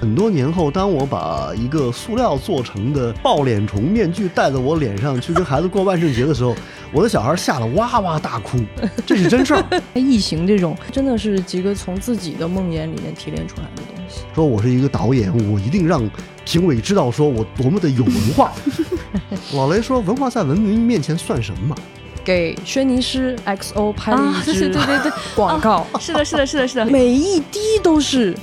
很多年后，当我把一个塑料做成的抱脸虫面具戴在我脸上去跟孩子过万圣节的时候，我的小孩吓得哇哇大哭，这是真事儿。异形这种真的是几个从自己的梦魇里面提炼出来的东西。说我是一个导演，我一定让评委知道说我多么的有文化。老雷说，文化在文明面前算什么？给轩尼诗 XO 拍了啊，一支对对对对，广告，是的，是的，是的，是的。每一滴都是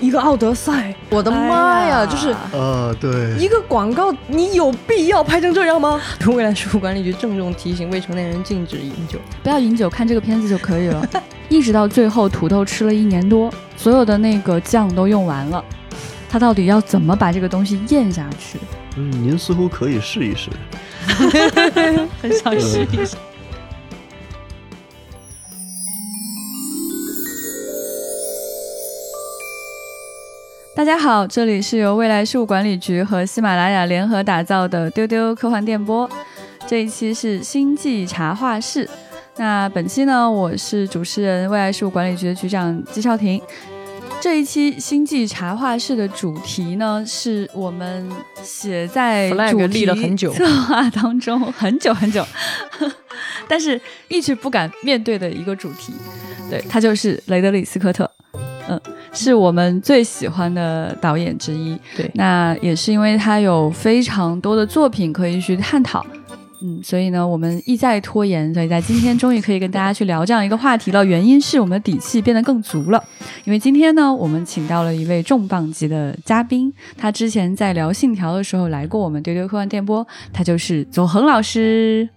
一个奥德赛。我的妈呀，哎呀就是呃，对，一个广告，你有必要拍成这样吗？未来事务管理局郑重提醒未成年人禁止饮酒。不要饮酒，看这个片子就可以了。一直到最后，土豆吃了一年多，所有的那个酱都用完了，他到底要怎么把这个东西咽下去？嗯，您似乎可以试一试。很想试一试。大家好，这里是由未来事务管理局和喜马拉雅联合打造的丢丢科幻电波。这一期是星际茶话室。那本期呢，我是主持人未来事务管理局的局长季少廷。这一期星际茶话室的主题呢，是我们写在主题立了很久策划当中很久很久，但是一直不敢面对的一个主题。对，他就是雷德里·斯科特，嗯，是我们最喜欢的导演之一。对那也是因为他有非常多的作品可以去探讨。嗯，所以呢，我们一再拖延，所以在今天终于可以跟大家去聊这样一个话题了。原因是我们的底气变得更足了，因为今天呢，我们请到了一位重磅级的嘉宾，他之前在聊《信条》的时候来过我们丢丢科幻电波，他就是左恒老师。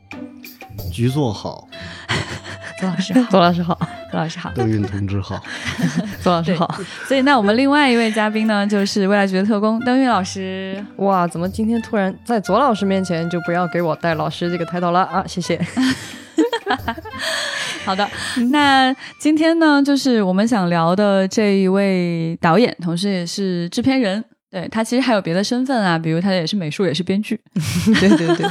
局座好，左老师好，左老师好，左老师好。邓运同志好。左老师好。所以，那我们另外一位嘉宾呢，就是未来局的特工邓运老师。哇，怎么今天突然在左老师面前就不要给我戴老师这个抬头了啊？谢谢。好的，那今天呢，就是我们想聊的这一位导演，同时也是制片人。对他其实还有别的身份啊，比如他也是美术，也是编剧。对 对对，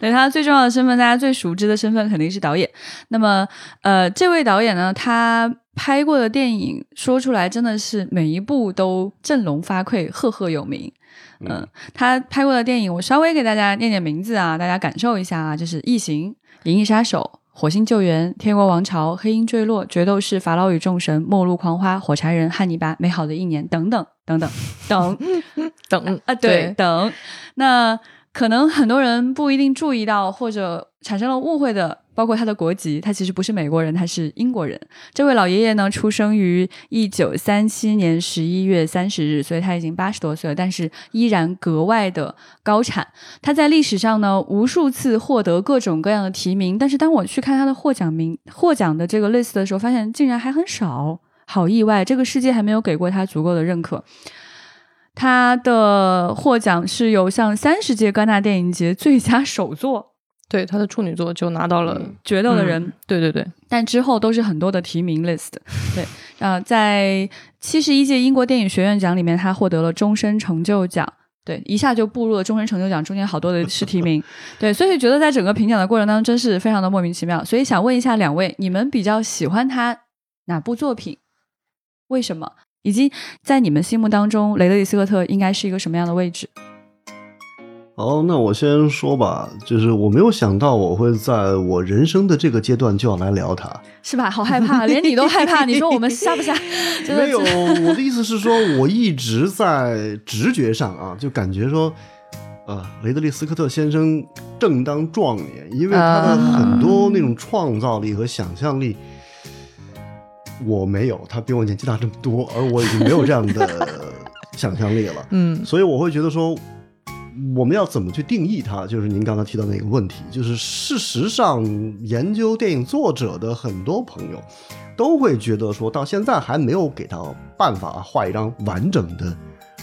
对 他最重要的身份，大家最熟知的身份肯定是导演。那么，呃，这位导演呢，他拍过的电影说出来真的是每一部都振聋发聩，赫赫有名。嗯，他拍过的电影，我稍微给大家念念名字啊，大家感受一下啊，就是《异形》《银翼杀手》。火星救援、天国王朝、黑鹰坠落、决斗士、法老与众神、末路狂花、火柴人、汉尼拔、美好的一年等等等等等 等啊，对，等。那可能很多人不一定注意到，或者产生了误会的，包括他的国籍，他其实不是美国人，他是英国人。这位老爷爷呢，出生于一九三七年十一月三十日，所以他已经八十多岁了，但是依然格外的高产。他在历史上呢，无数次获得各种各样的提名，但是当我去看他的获奖名、获奖的这个 list 的时候，发现竟然还很少，好意外！这个世界还没有给过他足够的认可。他的获奖是有像三十届戛纳电影节最佳首作 对，他的处女作就拿到了《决斗的人》嗯对对对，但之后都是很多的提名 list。对，啊、在七十一届英国电影学院奖里面，他获得了终身成就奖。对，一下就步入了终身成就奖，中间好多的是提名。对，所以觉得在整个评奖的过程当中，真是非常的莫名其妙。所以想问一下两位，你们比较喜欢他哪部作品？为什么？以及在你们心目当中，雷德利·斯科特应该是一个什么样的位置？好，那我先说吧，就是我没有想到我会在我人生的这个阶段就要来聊他。是吧？好害怕，连你都害怕，你说我们 瞎不瞎？真的没有，我的意思是说，我一直在直觉上啊，就感觉说，呃，雷德利·斯科特先生正当壮年，因为他的很多那种创造力和想象力，我没有，他比我年纪大这么多，而我已经没有这样的 想象力了。嗯所以我会觉得说，我们要怎么去定义它，就是您刚才提到那个问题，就是事实上研究电影作者的很多朋友都会觉得说，到现在还没有给他办法画一张完整的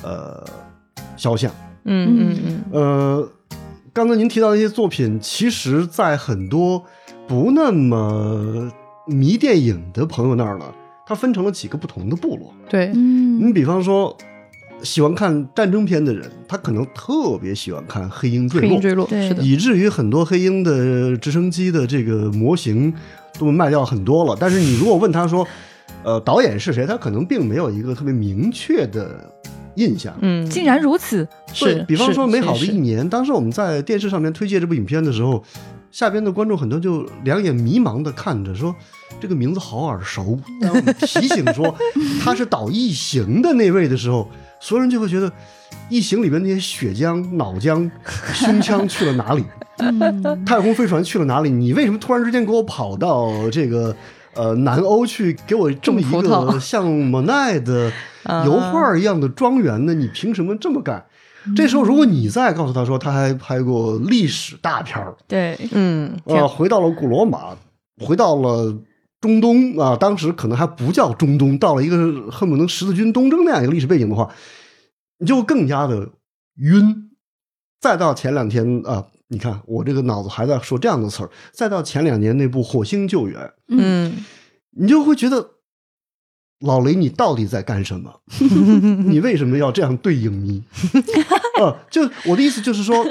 呃肖像。嗯嗯嗯，呃，刚才您提到的那些作品，其实在很多不那么迷电影的朋友那儿呢，它分成了几个不同的部落。对，嗯你比方说，喜欢看战争片的人，他可能特别喜欢看《黑鹰坠落黑鹰》，坠落对是的，以至于很多黑鹰的直升机的这个模型都卖掉很多了。但是你如果问他说，呃，导演是谁，他可能并没有一个特别明确的印象。嗯，竟然如此，对是比方说《美好的一年》，当时我们在电视上面推介这部影片的时候，下边的观众很多就两眼迷茫的看着，说这个名字好耳熟。当我们提醒说他是导《异形》的那位的时候，所有人就会觉得《异形》里边那些血浆、脑浆、胸腔去了哪里？太空飞船去了哪里？你为什么突然之间给我跑到这个呃南欧去，给我这么一个像莫奈的啊油画一样的庄园呢？你凭什么这么干？这时候，如果你再告诉他说他还拍过历史大片儿，对，嗯，呃，回到了古罗马，回到了中东啊，当时可能还不叫中东，到了一个恨不能十字军东征那样一个历史背景的话，你就更加的晕。再到前两天啊，你看我这个脑子还在说这样的词儿，再到前两年那部《火星救援》，嗯，你就会觉得老雷，你到底在干什么？你为什么要这样对影迷？呃，就我的意思就是说，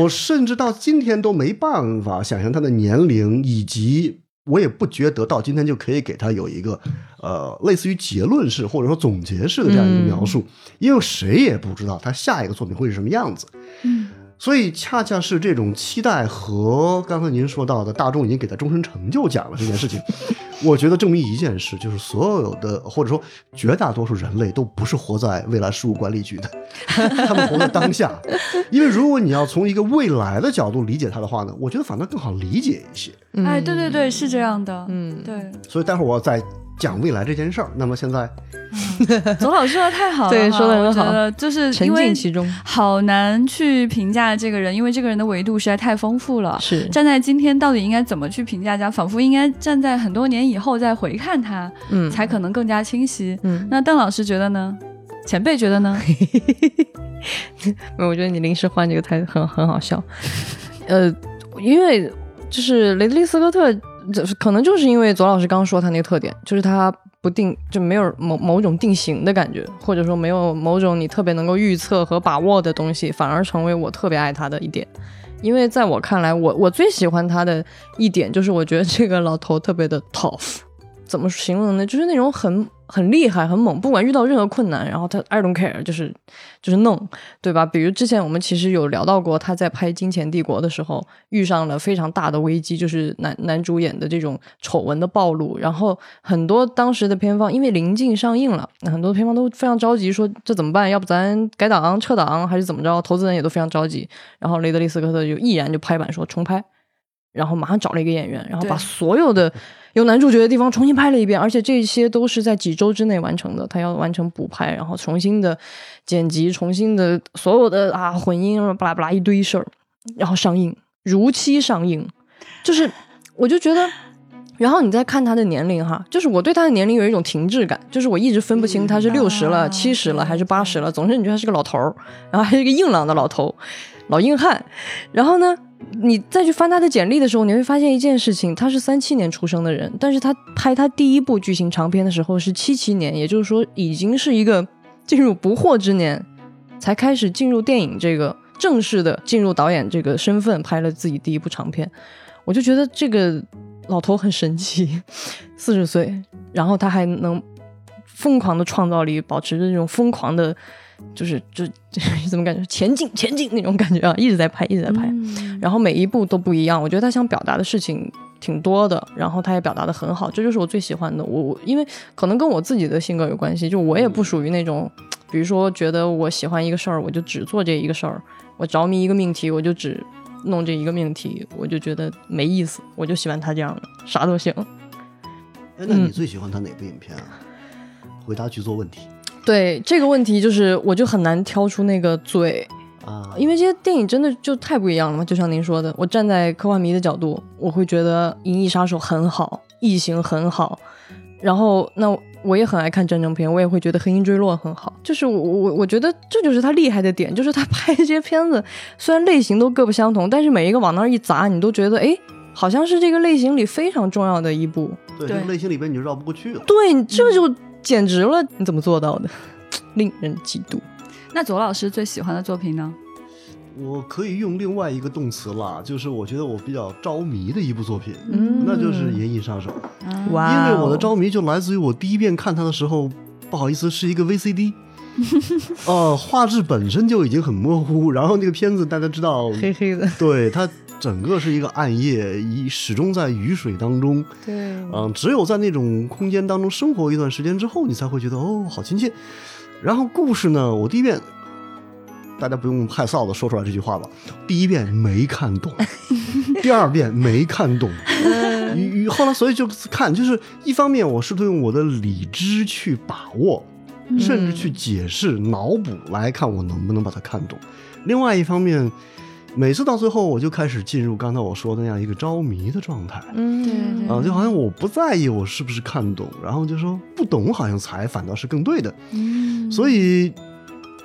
我甚至到今天都没办法想象他的年龄，以及我也不觉得到今天就可以给他有一个呃类似于结论式或者说总结式的这样一个描述，因为谁也不知道他下一个作品会是什么样子。嗯所以恰恰是这种期待和刚才您说到的大众已经给他终身成就奖了这件事情，我觉得证明一件事，就是所有的或者说绝大多数人类都不是活在未来事务管理局的，他们活在当下。因为如果你要从一个未来的角度理解它的话呢，我觉得反倒更好理解一些。哎，对对对，是这样的，嗯对，所以待会儿我要再讲未来这件事儿。那么现在左老师说的太好了，对说的很好就是沉因为浸其中好难去评价这个人，因为这个人的维度实在太丰富了。是，站在今天，到底应该怎么去评价他？仿佛应该站在很多年以后再回看他，嗯，才可能更加清晰。嗯，那邓老师觉得呢？前辈觉得呢？我觉得你临时换这个太很很好笑，呃，因为就是雷德利·斯科特，就是可能就是因为左老师刚刚说他那个特点，就是他不定就没有某某种定型的感觉，或者说没有某种你特别能够预测和把握的东西，反而成为我特别爱他的一点。因为在我看来，我我最喜欢他的一点就是，我觉得这个老头特别的 tough，怎么形容呢？就是那种很很厉害、很猛，不管遇到任何困难，然后他 I don't care，就是就是弄，对吧？比如之前我们其实有聊到过，他在拍《金钱帝国》的时候遇上了非常大的危机，就是男男主演的这种丑闻的暴露，然后很多当时的片方因为临近上映了，很多片方都非常着急，说这怎么办？要不咱改档、撤档，还是怎么着？投资人也都非常着急，然后雷德利·斯科特就毅然就拍板说重拍。然后马上找了一个演员，然后把所有的有男主角的地方重新拍了一遍，而且这些都是在几周之内完成的。他要完成补拍，然后重新的剪辑，重新的所有的啊混音，巴拉巴拉一堆事儿，然后上映，如期上映。就是我就觉得，然后你再看他的年龄哈，就是我对他的年龄有一种停滞感，就是我一直分不清他是六十了、啊七十了还是八十了，总之你觉得他是个老头儿，然后还是一个硬朗的老头，老硬汉。然后呢，你再去翻他的简历的时候，你会发现一件事情，他是三七年出生的人，但是他拍他第一部剧情长片的时候是七七年，也就是说已经是一个进入不惑之年，才开始进入电影这个正式的进入导演这个身份，拍了自己第一部长片。我就觉得这个老头很神奇，四十岁，然后他还能疯狂的创造力，保持着这种疯狂的，就是就就 怎么感觉前进前进那种感觉啊，一直在拍，一直在拍。嗯然后每一部都不一样。我觉得他想表达的事情挺多的，然后他也表达的很好，这就是我最喜欢的。我我因为可能跟我自己的性格有关系，就我也不属于那种，比如说觉得我喜欢一个事儿，我就只做这一个事儿；我着迷一个命题，我就只弄这一个命题，我就觉得没意思。我就喜欢他这样的，啥都行。哎，那你最喜欢他哪部影片啊？回答局座问题对这个问题，就是我就很难挑出那个最。啊，因为这些电影真的就太不一样了嘛，就像您说的，我站在科幻迷的角度，我会觉得《银翼杀手》很好，《异形》很好，然后那我也很爱看战争片，我也会觉得《黑鹰坠落》很好。就是我我我觉得这就是他厉害的点，就是他拍这些片子，虽然类型都各不相同，但是每一个往那儿一砸，你都觉得哎，好像是这个类型里非常重要的一部。对对这个类型里边你就绕不过去了。对，你这就简直了，你怎么做到的？令人嫉妒。那左老师最喜欢的作品呢？我可以用另外一个动词啦，就是我觉得我比较着迷的一部作品，嗯那就是《银翼杀手》。啊哇因为我的着迷就来自于我第一遍看它的时候，不好意思，是一个 VCD，呃，画质本身就已经很模糊，然后那个片子大家知道，黑黑的，对它整个是一个暗夜，一始终在雨水当中。对，嗯，只有在那种空间当中生活一段时间之后，你才会觉得哦，好亲切。然后故事呢，我第一遍，大家不用害臊的说出来这句话吧。第一遍没看懂，第二遍没看懂，后来所以就看，就是一方面我试图用我的理智去把握，甚至去解释、脑补来看我能不能把它看懂。另外一方面，每次到最后我就开始进入刚才我说的那样一个着迷的状态。嗯，对对啊，就好像我不在意我是不是看懂，然后就说不懂好像才反倒是更对的。嗯，所以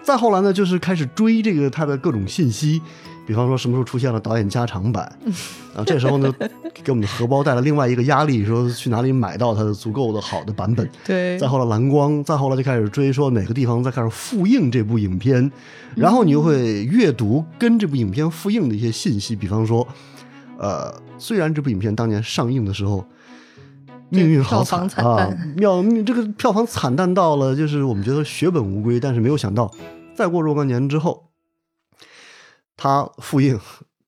再后来呢，就是开始追这个他的各种信息，比方说什么时候出现了导演加长版，啊，这时候呢，给我们的荷包带来另外一个压力，说去哪里买到它的足够的好的版本。对，再后来蓝光，再后来就开始追说哪个地方在开始复映这部影片，然后你又会阅读跟这部影片复映的一些信息，比方说，呃，虽然这部影片当年上映的时候。命运好惨惨啊淡！妙，这个票房惨淡到了，就是我们觉得血本无归，但是没有想到，再过若干年之后，它复印，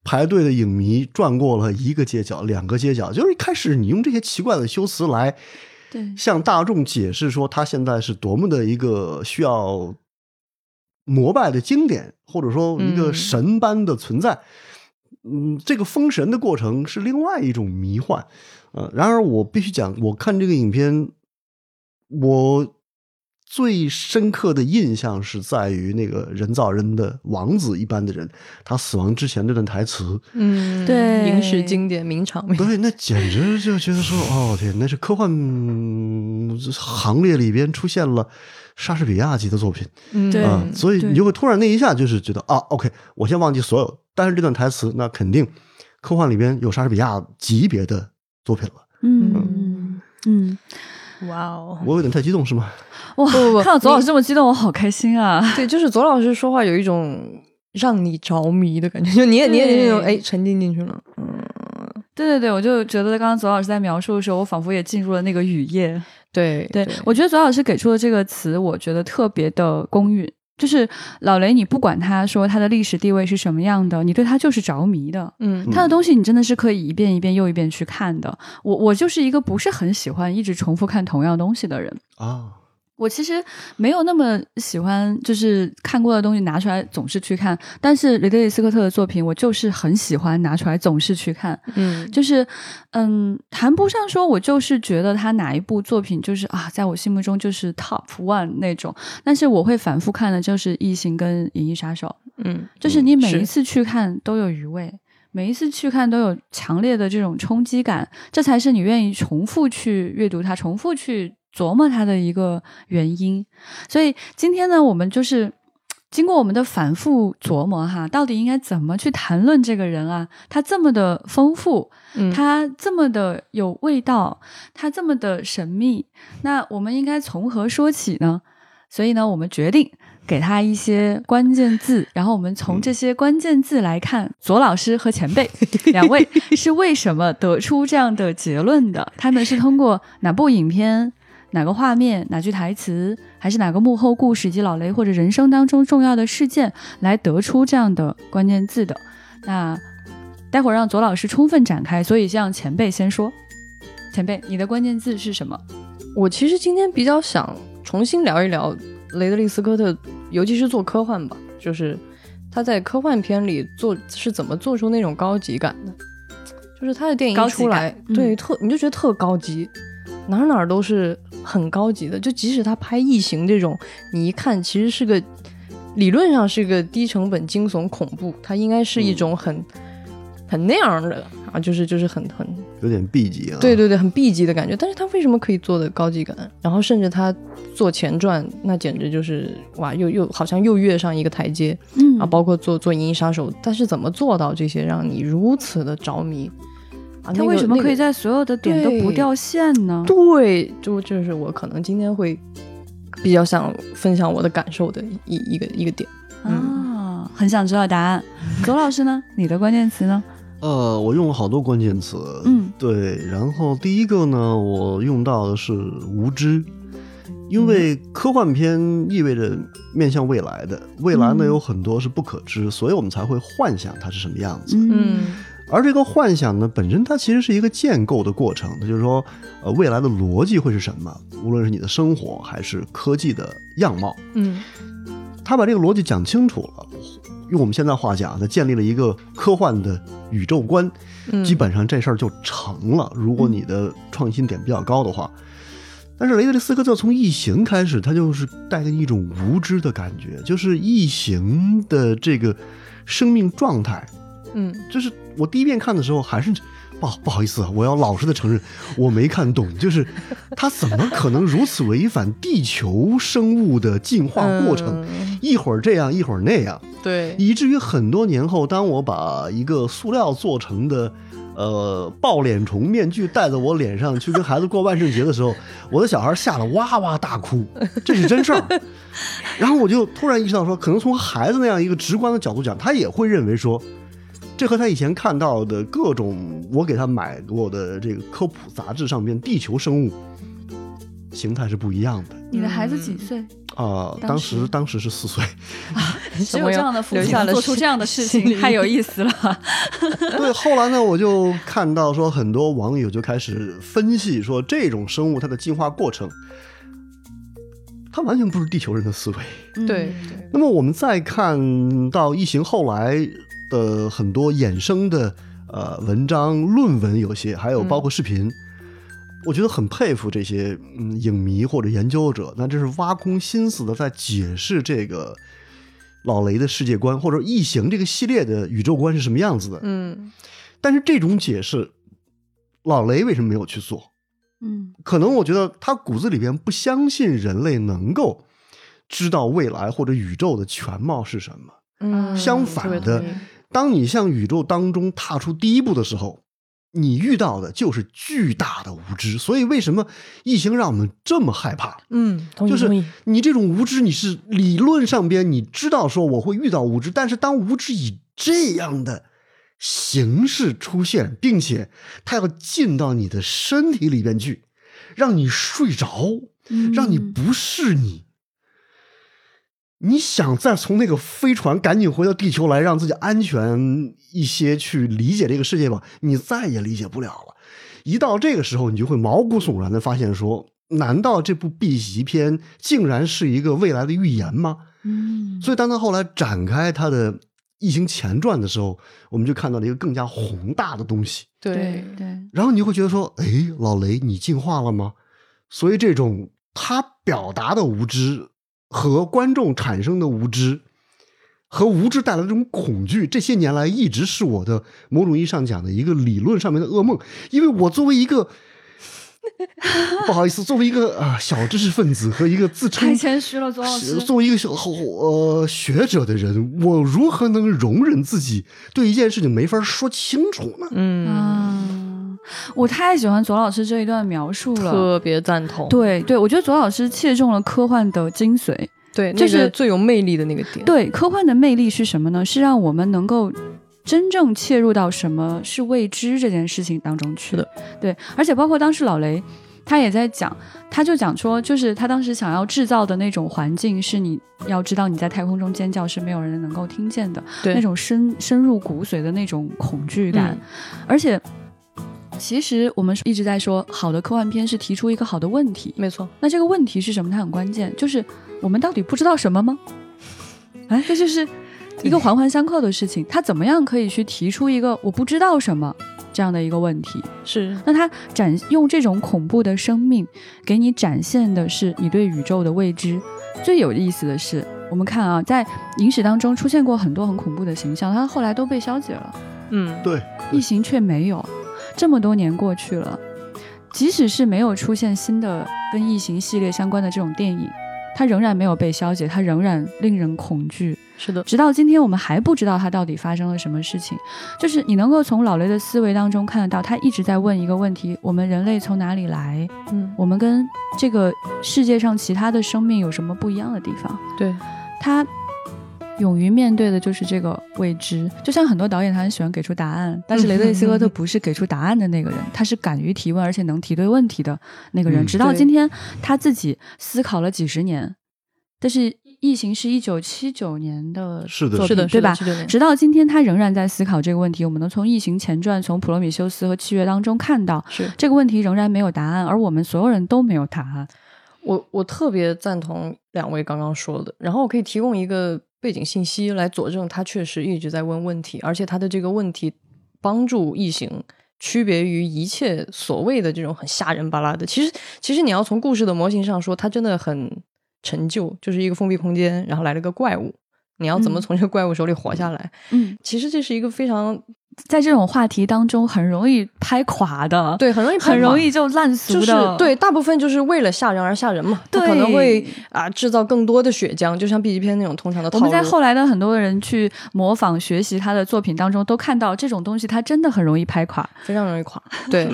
排队的影迷转过了一个街角、两个街角，就是一开始你用这些奇怪的修辞来对向大众解释说，他现在是多么的一个需要膜拜的经典，或者说一个嗯神般的存在。嗯，这个封神的过程是另外一种迷幻。呃，然而我必须讲，我看这个影片，我最深刻的印象是在于那个人造人的王子一般的人，他死亡之前这段台词，嗯，对。影史经典名场面，对，那简直就觉得说，哦天，那是科幻嗯行列里边出现了莎士比亚级的作品。嗯对啊、所以你就会突然那一下就是觉得啊，OK，我先忘记所有，但是这段台词那肯定科幻里边有莎士比亚级别的作品了。嗯。嗯，哇哦，我有点太激动是吗？哇，不不不看到左老师这么激动，我好开心啊！对，就是左老师说话有一种让你着迷的感觉，就你也你也那种对哎沉浸进去了，嗯，对对对，我就觉得刚刚左老师在描述的时候，我仿佛也进入了那个雨夜。对对我觉得左老师给出的这个词，我觉得特别的公允。就是老雷，你不管他说他的历史地位是什么样的，你对他就是着迷的。嗯他的东西你真的是可以一遍一遍又一遍去看的。我我就是一个不是很喜欢一直重复看同样东西的人。啊，我其实没有那么喜欢，就是看过的东西拿出来总是去看。但是雷德利·斯科特的作品，我就是很喜欢拿出来总是去看。嗯就是，嗯，谈不上说我就是觉得他哪一部作品就是啊，在我心目中就是 top one 那种。但是我会反复看的，就是《异形》跟《银翼杀手》，嗯，就是你每一次去看都有余味。每一次去看都有强烈的这种冲击感，这才是你愿意重复去阅读它、重复去琢磨它的一个原因。所以今天呢，我们就是经过我们的反复琢磨哈，到底应该怎么去谈论这个人啊？他这么的丰富，嗯他这么的有味道，他这么的神秘，那我们应该从何说起呢？所以呢，我们决定给他一些关键字，然后我们从这些关键字来看，左老师和前辈两位 是为什么得出这样的结论的？他们是通过哪部影片、哪个画面、哪句台词，还是哪个幕后故事以及老雷或者人生当中重要的事件来得出这样的关键字的？那待会儿让左老师充分展开，所以让前辈先说。前辈，你的关键字是什么？我其实今天比较想重新聊一聊雷德利·斯科特，尤其是做科幻吧，就是他在科幻片里做是怎么做出那种高级感的，就是他的电影出来对特你就觉得特高级，哪儿哪儿都是很高级的，就即使他拍异形这种，你一看其实是个理论上是个低成本惊悚恐怖，它应该是一种很、很那样的啊，就是就是很很有点 B 级啊。对对对，很 B 级的感觉。但是他为什么可以做的高级感？然后甚至他做前传，那简直就是哇，又又好像又跃上一个台阶嗯啊！包括做做《银翼杀手》，他是怎么做到这些让你如此的着迷啊？他为什么可以在？所有的点都不掉线呢？对，就这是我可能今天会比较想分享我的感受的一一个一个点。啊，很想知道答案。左老师呢？你的关键词呢？呃，我用了好多关键词，嗯，对。然后第一个呢，我用到的是无知，因为科幻片意味着面向未来的，未来呢嗯有很多是不可知，所以我们才会幻想它是什么样子。嗯而这个幻想呢，本身它其实是一个建构的过程，它就是说，呃，未来的逻辑会是什么？无论是你的生活还是科技的样貌，嗯他把这个逻辑讲清楚了。用我们现在话讲，他建立了一个科幻的宇宙观，嗯，基本上这事儿就成了。如果你的创新点比较高的话，但是雷德利·斯科特从《异形》开始，他就是带给你一种无知的感觉，就是异形的这个生命状态，嗯就是我第一遍看的时候还是。不好不好意思啊，我要老实的承认，我没看懂。就是 他怎么可能如此违反地球生物的进化过程？嗯一会儿这样，一会儿那样，对，以至于很多年后，当我把一个塑料做成的呃抱脸虫面具戴在我脸上去跟孩子过万圣节的时候，我的小孩吓得哇哇大哭，这是真事儿。然后我就突然意识到说，可能从孩子那样一个直观的角度讲，他也会认为说。这和他以前看到的各种我给他买过的这个科普杂志上面地球生物形态是不一样的。你的孩子几岁？啊、当当时时当时是四岁，只有这样的父亲做出这样的事情，太有意思了。对，后来呢，我就看到说，很多网友就开始分析说，这种生物它的进化过程，它完全不是地球人的思维。对，那么我们再看到异形后来的很多衍生的呃文章、论文，有些还有包括视频，我觉得很佩服这些嗯影迷或者研究者，那这是挖空心思的在解释这个老雷的世界观，或者异形这个系列的宇宙观是什么样子的。嗯但是这种解释，老雷为什么没有去做？嗯可能我觉得他骨子里边不相信人类能够知道未来或者宇宙的全貌是什么。嗯，相反的当你向宇宙当中踏出第一步的时候，你遇到的就是巨大的无知。所以为什么异形让我们这么害怕？嗯，就是你这种无知，你是理论上边你知道说我会遇到无知，但是当无知以这样的形式出现，并且它要进到你的身体里边去，让你睡着，嗯让你不是你。你想再从那个飞船赶紧回到地球来，让自己安全一些去理解这个世界吧，你再也理解不了了。一到这个时候，你就会毛骨悚然的发现说，难道这部 B 级片竟然是一个未来的预言吗？嗯所以当他后来展开他的《异形前传》的时候，我们就看到了一个更加宏大的东西。对对对，然后你就会觉得说，哎，老雷，你进化了吗？所以这种他表达的无知和观众产生的无知，和无知带来的这种恐惧，这些年来一直是我的某种意义上讲的一个理论上面的噩梦。因为我作为一个 不好意思，作为一个啊、小知识分子和一个自称太谦虚了，左老师。作为一个小呃学者的人，我如何能容忍自己对一件事情没法说清楚呢？嗯，啊，我太喜欢左老师这一段描述了。特别赞同，对对，我觉得左老师切中了科幻的精髓。对，就是那个最有魅力的那个点，对，科幻的魅力是什么呢？是让我们能够真正切入到什么是未知这件事情当中去。的，对，而且包括当时老雷。他也在讲，他就讲说，就是他当时想要制造的那种环境，是你要知道你在太空中尖叫是没有人能够听见的，对那种深深入骨髓的那种恐惧感。嗯而且，其实我们一直在说，好的科幻片是提出一个好的问题，没错，那这个问题是什么？它很关键，就是我们到底不知道什么吗？哎，这就是一个环环相扣的事情。它怎么样可以去提出一个我不知道什么这样的一个问题？是那他展用这种恐怖的生命给你展现的是你对宇宙的未知。最有意思的是，我们看啊，在影史当中出现过很多很恐怖的形象，它后来都被消解了。嗯，对，异形却没有。这么多年过去了，即使是没有出现新的跟异形系列相关的这种电影，它仍然没有被消解，它仍然令人恐惧。是的，直到今天，我们还不知道它到底发生了什么事情。就是你能够从老雷的思维当中看得到，他一直在问一个问题：我们人类从哪里来？嗯，我们跟这个世界上其他的生命有什么不一样的地方？对，他勇于面对的就是这个未知。就像很多导演，他很喜欢给出答案，但是雷德利·斯科特不是给出答案的那个人，他是敢于提问而且能提对问题的那个人。嗯直到今天，他自己思考了几十年，但是《异形》是一九七九年的是的作品，是的，对吧？直到今天，他仍然在思考这个问题。我们能从《异形前传》、从《普罗米修斯》和《契约》当中看到，是这个问题仍然没有答案，而我们所有人都没有答案。我我特别赞同两位刚刚说的，然后我可以提供一个背景信息来佐证他确实一直在问问题，而且他的这个问题帮助异形区别于一切所谓的这种很吓人巴拉的。其实，其实你要从故事的模型上说，它真的很陈旧，就是一个封闭空间，然后来了个怪物，你要怎么嗯从这个怪物手里活下来？嗯，其实这是一个非常在这种话题当中，很容易拍垮的，，对，很容易很容易就烂俗就的，是对，大部分就是为了吓人而吓人嘛，他对可能会啊制造更多的血浆，就像 B 级片那种通常的套路。我们在后来的很多人去模仿学习他的作品当中，都看到这种东西，它真的很容易拍垮。非常容易垮。对，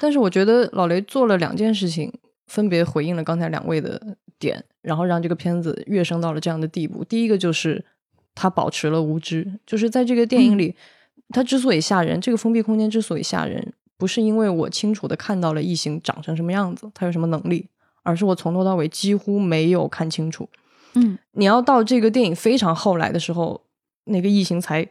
但是我觉得老雷做了两件事情，分别回应了刚才两位的点，然后让这个片子跃升到了这样的地步。第一个就是他保持了无知，就是在这个电影里，他之所以吓人，这个封闭空间之所以吓人，不是因为我清楚的看到了异形长成什么样子，它有什么能力，而是我从头到尾几乎没有看清楚。嗯你要到这个电影非常后来的时候，那个异形才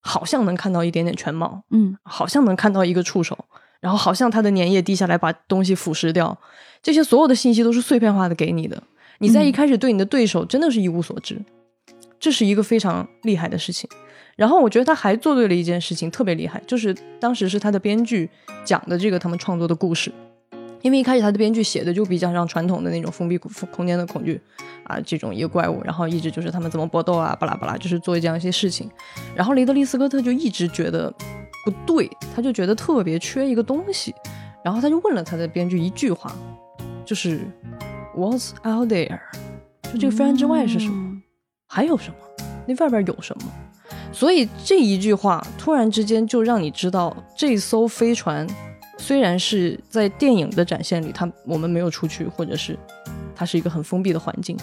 好像能看到一点点全貌，嗯好像能看到一个触手，然后好像它的粘液滴下来把东西腐蚀掉，这些所有的信息都是碎片化的给你的。你在一嗯开始对你的对手真的是一无所知，这是一个非常厉害的事情。然后我觉得他还做对了一件事情，特别厉害，就是当时是他的编剧讲的这个他们创作的故事。因为一开始他的编剧写的就比较像传统的那种封闭空间的恐惧啊，这种一个怪物，然后一直就是他们怎么搏斗啊，巴拉巴拉，就是做这样一些事情。然后雷德利·斯科特就一直觉得不对，他就觉得特别缺一个东西，然后他就问了他的编剧一句话，就是 What's out there？就这个飞船之外是什么？嗯还有什么？那外边有什么？所以这一句话突然之间就让你知道，这艘飞船虽然是在电影的展现里，它我们没有出去，或者是它是一个很封闭的环境，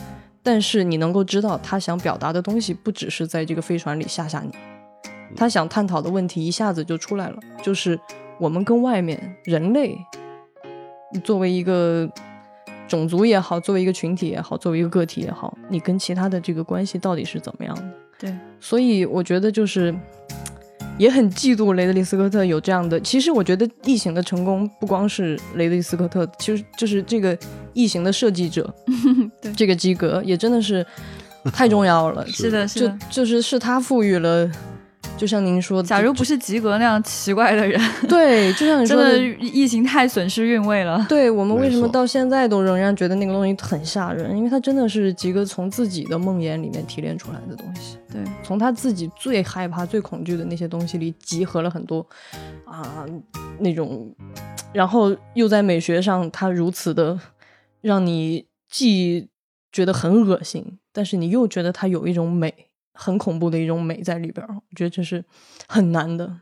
但是你能够知道他想表达的东西不只是在这个飞船里吓吓你，他想探讨的问题一下子就出来了，就是我们跟外面人类作为一个种族也好，作为一个群体也好，作为一个个体也好，你跟其他的这个关系到底是怎么样的？对，所以我觉得就是也很嫉妒雷德利·斯科特有这样的。其实我觉得《异形》的成功不光是雷德利·斯科特，其实就是这个《异形》的设计者，对这个基格也真的是太重要了。是的，是就的。就是是他赋予了，就像您说的，假如不是及格那样奇怪的人，对，就像你说的异形太损失韵味了。对我们为什么到现在都仍然觉得那个东西很吓人？因为它真的是吉格从自己的梦魇里面提炼出来的东西。对，从他自己最害怕、最恐惧的那些东西里集合了很多啊那种，然后又在美学上，他如此的让你既觉得很恶心，但是你又觉得它有一种美，很恐怖的一种美在里边儿。我觉得这是很难的。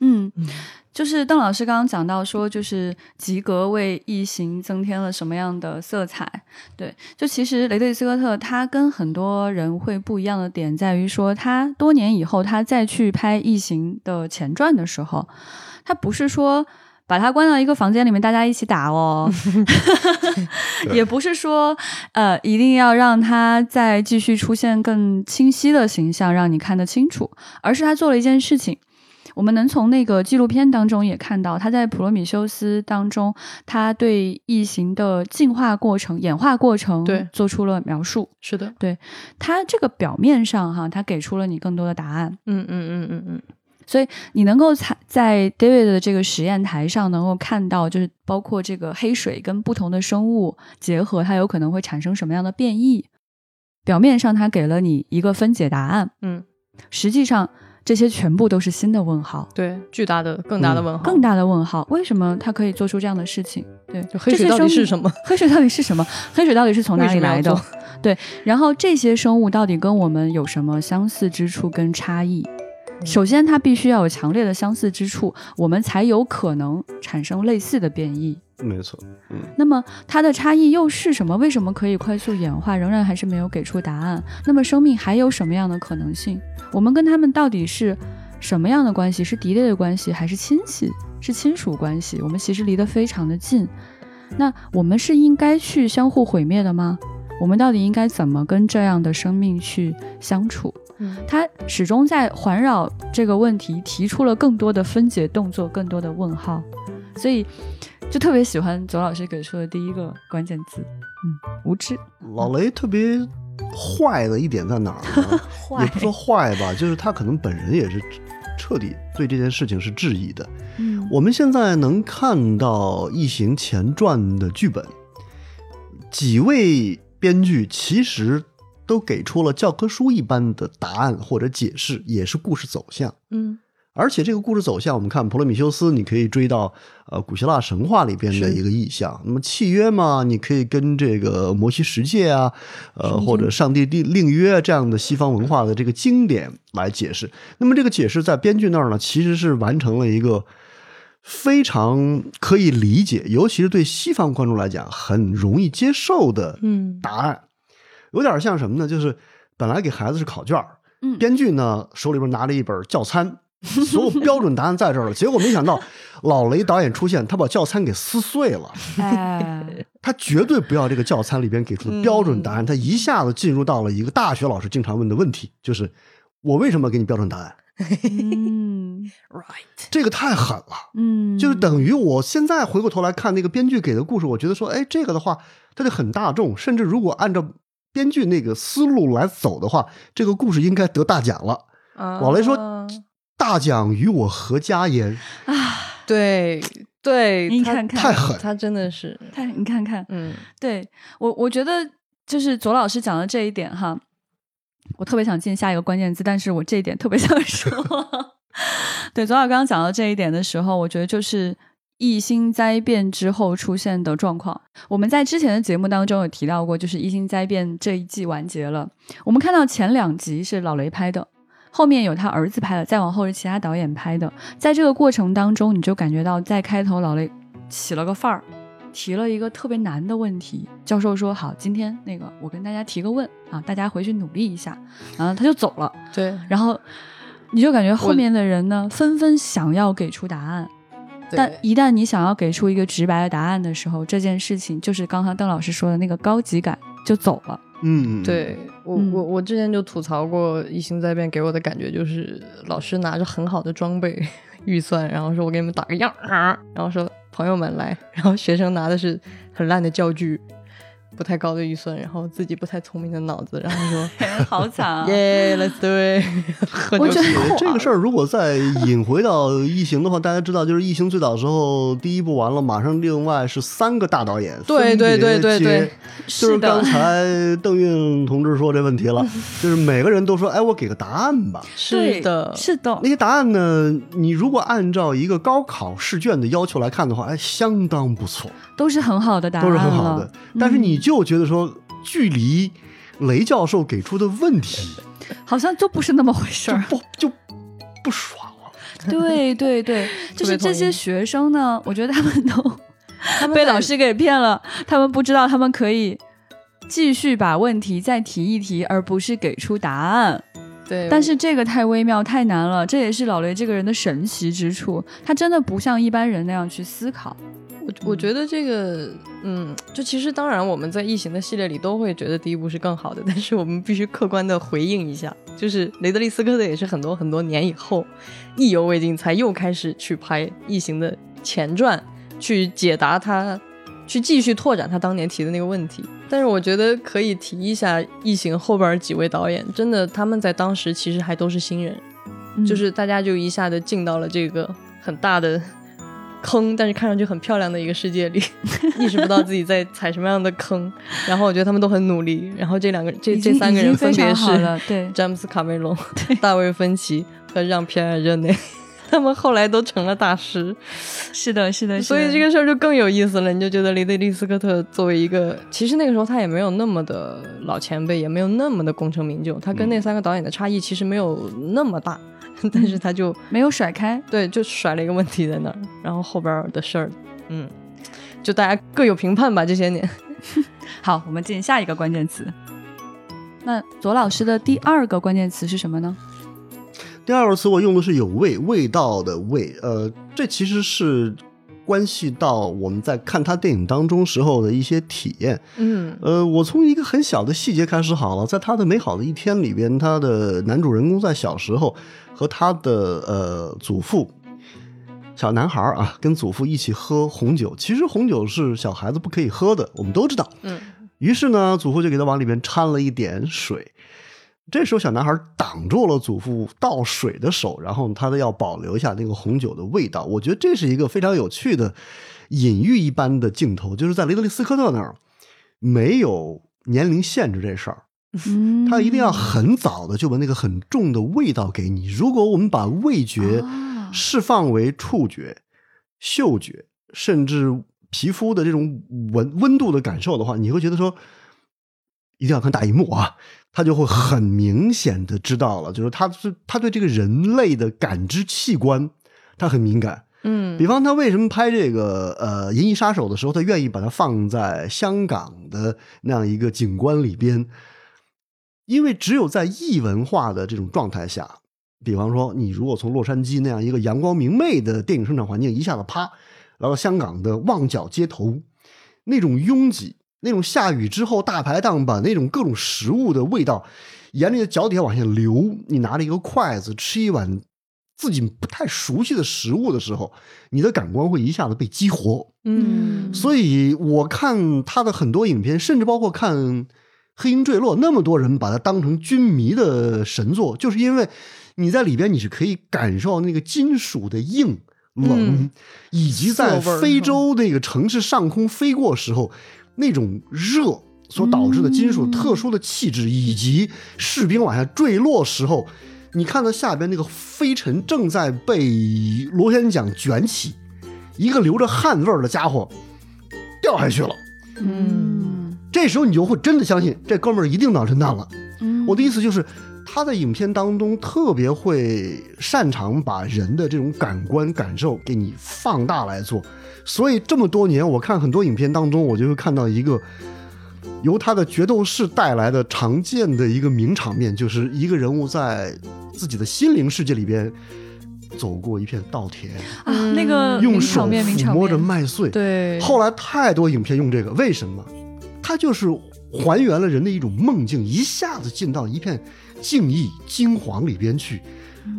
嗯嗯，就是邓老师刚刚讲到说，就是及格为异形增添了什么样的色彩？对，就其实雷德利·斯科特他跟很多人会不一样的点在于说，他多年以后他再去拍异形的前传的时候，他不是说。把他关到一个房间里面，大家一起打哦，也不是说呃一定要让他再继续出现更清晰的形象，让你看得清楚，而是他做了一件事情，我们能从那个纪录片当中也看到，他在《普罗米修斯》当中，他对异形的进化过程、演化过程对。做出了描述。是的，对他这个表面上哈，他给出了你更多的答案，嗯嗯嗯嗯嗯，你能够在在 David 的这个实验台上能够看到，就是包括这个黑水跟不同的生物结合，它有可能会产生什么样的变异。表面上，它给了你一个分解答案，嗯，实际上这些全部都是新的问号。对，巨大的、更大的问号，更大的问号，为什么它可以做出这样的事情？对，就黑水到底是什么？黑水到底是什么？黑水到底是从哪里来的？对，然后这些生物到底跟我们有什么相似之处跟差异？嗯首先，它必须要有强烈的相似之处，我们才有可能产生类似的变异。没错，嗯，那么它的差异又是什么？为什么可以快速演化？仍然还是没有给出答案。那么生命还有什么样的可能性？我们跟他们到底是什么样的关系？是敌对的关系，还是亲戚？是亲属关系？我们其实离得非常的近。那我们是应该去相互毁灭的吗？我们到底应该怎么跟这样的生命去相处？嗯。他始终在环绕这个问题，提出了更多的分解动作，更多的问号，所以就特别喜欢左老师给出的第一个关键字，嗯，无知，老雷特别坏的一点在哪儿呢？也不说坏吧，就是他可能本人也是彻底对这件事情是质疑的。嗯，我们现在能看到《异形前传》的剧本，几位编剧其实都给出了教科书一般的答案或者解释，也是故事走向。嗯而且这个故事走向，我们看普罗米修斯，你可以追到呃古希腊神话里边的一个意象。那么契约嘛，你可以跟这个摩西十诫啊，呃或者上帝令令约这样的西方文化的这个经典来解释。那么这个解释在编剧那儿呢，其实是完成了一个非常可以理解，尤其是对西方观众来讲很容易接受的嗯答案。有点像什么呢？就是本来给孩子是考卷儿，嗯编剧呢手里边拿着一本教参，所有标准答案在这儿了。结果没想到老雷导演出现，他把教参给撕碎了。哎，他绝对不要这个教参里边给出的标准答案，他一下子进入到了一个大学老师经常问的问题，就是我为什么给你标准答案？嗯，right，这个太狠了。嗯，就是等于我现在回过头来看那个编剧给的故事，我觉得说，哎，这个的话，它就很大众，甚至如果按照编剧那个思路来走的话，这个故事应该得大奖了。老雷说啊大奖与我何家焉？对对，你看看太狠他真的是，太你看看，嗯对我，我觉得就是左老师讲的这一点哈，我特别想进下一个关键字，但是我这一点特别想说。对，左老刚刚讲到这一点的时候，我觉得就是异星灾变之后出现的状况。我们在之前的节目当中有提到过，就是异星灾变这一季完结了，我们看到前两集是老雷拍的。后面有他儿子拍的，再往后是其他导演拍的。在这个过程当中，你就感觉到在开头老雷起了个范儿，提了一个特别难的问题。教授说：“好，今天那个我跟大家提个问啊，大家回去努力一下。”然后他就走了。对然后你就感觉后面的人呢，纷纷想要给出答案，但一旦你想要给出一个直白的答案的时候，这件事情就是刚刚邓老师说的那个高级感就走了。嗯，对我嗯。我我之前就吐槽过《异星灾变》，给我的感觉就是老师拿着很好的装备预算，然后说我给你们打个样啊，然后说朋友们来，然后学生拿的是很烂的教具，不太高的预算，然后自己不太聪明的脑子，然后说 好惨啊！耶，Let's do it，我觉得这个事儿如果再引回到异形的话，大家知道，就是异形最早的时候，第一部完了，马上另外是三个大导演，对对对对对就是刚才邓运同志说这问题了，就是每个人都说，哎，我给个答案吧。是的，是的那，些答案呢，你如果按照一个高考试卷的要求来看的话，哎，相当不错，都是很好的答案都了，是很好的。但是你嗯就觉得说，距离雷教授给出的问题好像就不是那么回事儿。不就不爽了。对对对，就是这些学生呢，我觉得他们都他们被老师给骗了，他们不知道他们可以继续把问题再提一提，而不是给出答案。对，但是这个太微妙太难了，这也是老雷这个人的神奇之处，他真的不像一般人那样去思考。我我觉得这个，嗯，就其实当然我们在异形的系列里都会觉得第一部是更好的，但是我们必须客观的回应一下，就是雷德利·斯科特也是很多很多年以后，意犹未尽才又开始去拍异形的前传，去解答他，去继续拓展他当年提的那个问题。但是我觉得可以提一下异形后边几位导演，真的他们在当时其实还都是新人，嗯就是大家就一下子进到了这个很大的坑，但是看上去很漂亮的一个世界里，意识不到自己在踩什么样的坑。然后我觉得他们都很努力。然后这两个这这三个人分别是詹姆斯卡梅隆、大卫芬奇和让皮埃尔热内。他们后来都成了大师，是的，是的，所以这个事儿就更有意思了。你就觉得雷德利·斯科特作为一个，其实那个时候他也没有那么的老前辈，也没有那么的功成名就，他跟那三个导演的差异其实没有那么大，但是他就没有甩开，对，就甩了一个问题在那儿，然后后边的事儿，嗯，就大家各有评判吧。这些年，好，我们进下一个关键词。那左老师的第二个关键词是什么呢？第二个词我用的是有味，味道的味。呃，这其实是关系到我们在看他电影当中时候的一些体验。嗯呃，我从一个很小的细节开始好了，在他的美好的一天里边，他的男主人公在小时候和他的呃祖父。小男孩啊，跟祖父一起喝红酒。其实红酒是小孩子不可以喝的，我们都知道。嗯于是呢，祖父就给他往里面掺了一点水。这时候，小男孩挡住了祖父倒水的手，然后他的要保留一下那个红酒的味道。我觉得这是一个非常有趣的隐喻一般的镜头，就是在雷德利·斯科特那儿没有年龄限制这事儿，嗯他一定要很早的就把那个很重的味道给你。如果我们把味觉啊释放为触觉、嗅觉，甚至皮肤的这种温温度的感受的话，你会觉得说，一定要看大荧幕啊，他就会很明显的知道了，就是他是他对这个人类的感知器官，他很敏感。嗯比方他为什么拍这个呃《银翼杀手》的时候，他愿意把它放在香港的那样一个景观里边，因为只有在异文化的这种状态下，比方说你如果从洛杉矶那样一个阳光明媚的电影生产环境一下子啪来到香港的旺角街头，那种拥挤，那种下雨之后大排档把那种各种食物的味道沿着你的脚底下往下流，你拿着一个筷子吃一碗自己不太熟悉的食物的时候，你的感官会一下子被激活。嗯所以我看他的很多影片，甚至包括看《黑鹰坠落》，那么多人把它当成军迷的神作，就是因为你在里边你是可以感受那个金属的硬冷，嗯以及在非洲那个城市上空飞过时候那种热所导致的金属特殊的气质，以及士兵往下坠落时候，你看到下边那个飞尘正在被螺旋桨卷起，一个流着汗味儿的家伙掉下去了。嗯这时候你就会真的相信这哥们儿一定脑震荡了。嗯我的意思就是，他在影片当中特别会擅长把人的这种感官感受给你放大来做，所以这么多年我看很多影片当中，我就会看到一个由他的决斗士带来的常见的一个名场面，就是一个人物在自己的心灵世界里边走过一片稻田，啊，那个用手抚摸着，麦穗，对，后来太多影片用这个，为什么？它就是还原了人的一种梦境，一下子进到一片静谧金黄里边去，